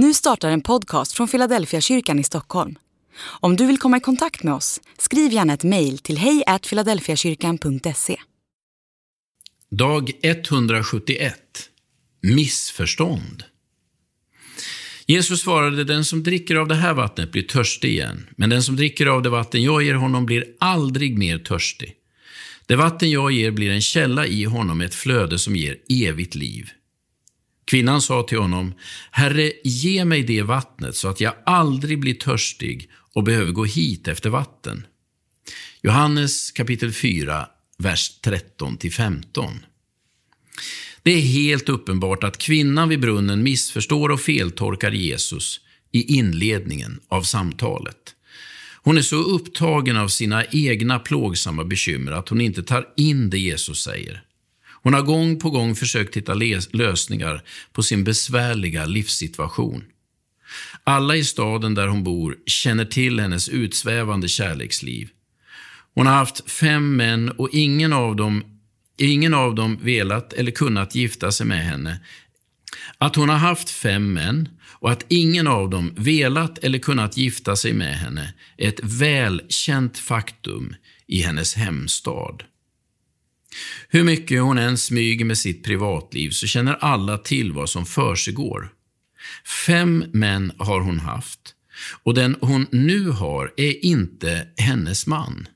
Nu startar en podcast från Philadelphia kyrkan i Stockholm. Om du vill komma i kontakt med oss, skriv gärna ett mejl till hejfiladelfiakyrkan.se. Dag 171 Missförstånd Jesus svarade, den som dricker av det här vattnet blir törstig igen, men den som dricker av det vatten jag ger honom blir aldrig mer törstig. Det vatten jag ger blir en källa i honom, ett flöde som ger evigt liv. Kvinnan sa till honom, Herre, ge mig det vattnet så att jag aldrig blir törstig och behöver gå hit efter vatten. Johannes kapitel 4, vers 13-15. Det är helt uppenbart att kvinnan vid brunnen missförstår och feltolkar Jesus i inledningen av samtalet. Hon är så upptagen av sina egna plågsamma bekymmer att hon inte tar in det Jesus säger. Hon har gång på gång försökt hitta lösningar på sin besvärliga livssituation. Alla i staden där hon bor känner till hennes utsvävande kärleksliv. Hon har haft fem män och ingen av dem, ingen av dem velat eller kunnat gifta sig med henne. Att hon har haft fem män och att ingen av dem velat eller kunnat gifta sig med henne är ett välkänt faktum i hennes hemstad. Hur mycket hon än smyger med sitt privatliv så känner alla till vad som försiggår. Fem män har hon haft och den hon nu har är inte hennes man.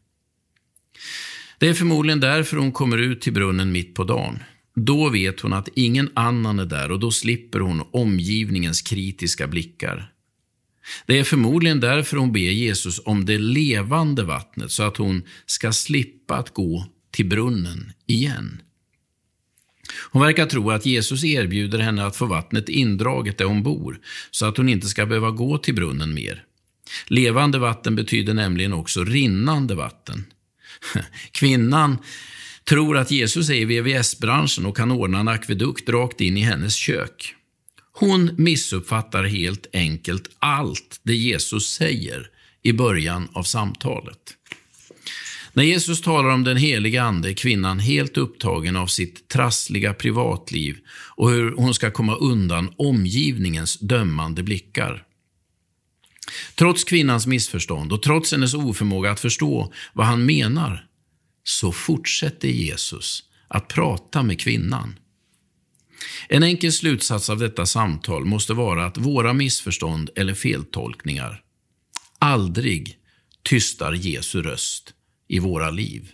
Det är förmodligen därför hon kommer ut till brunnen mitt på dagen. Då vet hon att ingen annan är där och då slipper hon omgivningens kritiska blickar. Det är förmodligen därför hon ber Jesus om det levande vattnet så att hon ska slippa att gå till brunnen igen. Hon verkar tro att Jesus erbjuder henne att få vattnet indraget där hon bor, så att hon inte ska behöva gå till brunnen mer. Levande vatten betyder nämligen också rinnande vatten. Kvinnan tror att Jesus är i VVS-branschen och kan ordna en akvedukt rakt in i hennes kök. Hon missuppfattar helt enkelt allt det Jesus säger i början av samtalet. När Jesus talar om den heliga Ande är kvinnan helt upptagen av sitt trassliga privatliv och hur hon ska komma undan omgivningens dömande blickar. Trots kvinnans missförstånd och trots hennes oförmåga att förstå vad han menar, så fortsätter Jesus att prata med kvinnan. En enkel slutsats av detta samtal måste vara att våra missförstånd eller feltolkningar aldrig tystar Jesu röst i våra liv.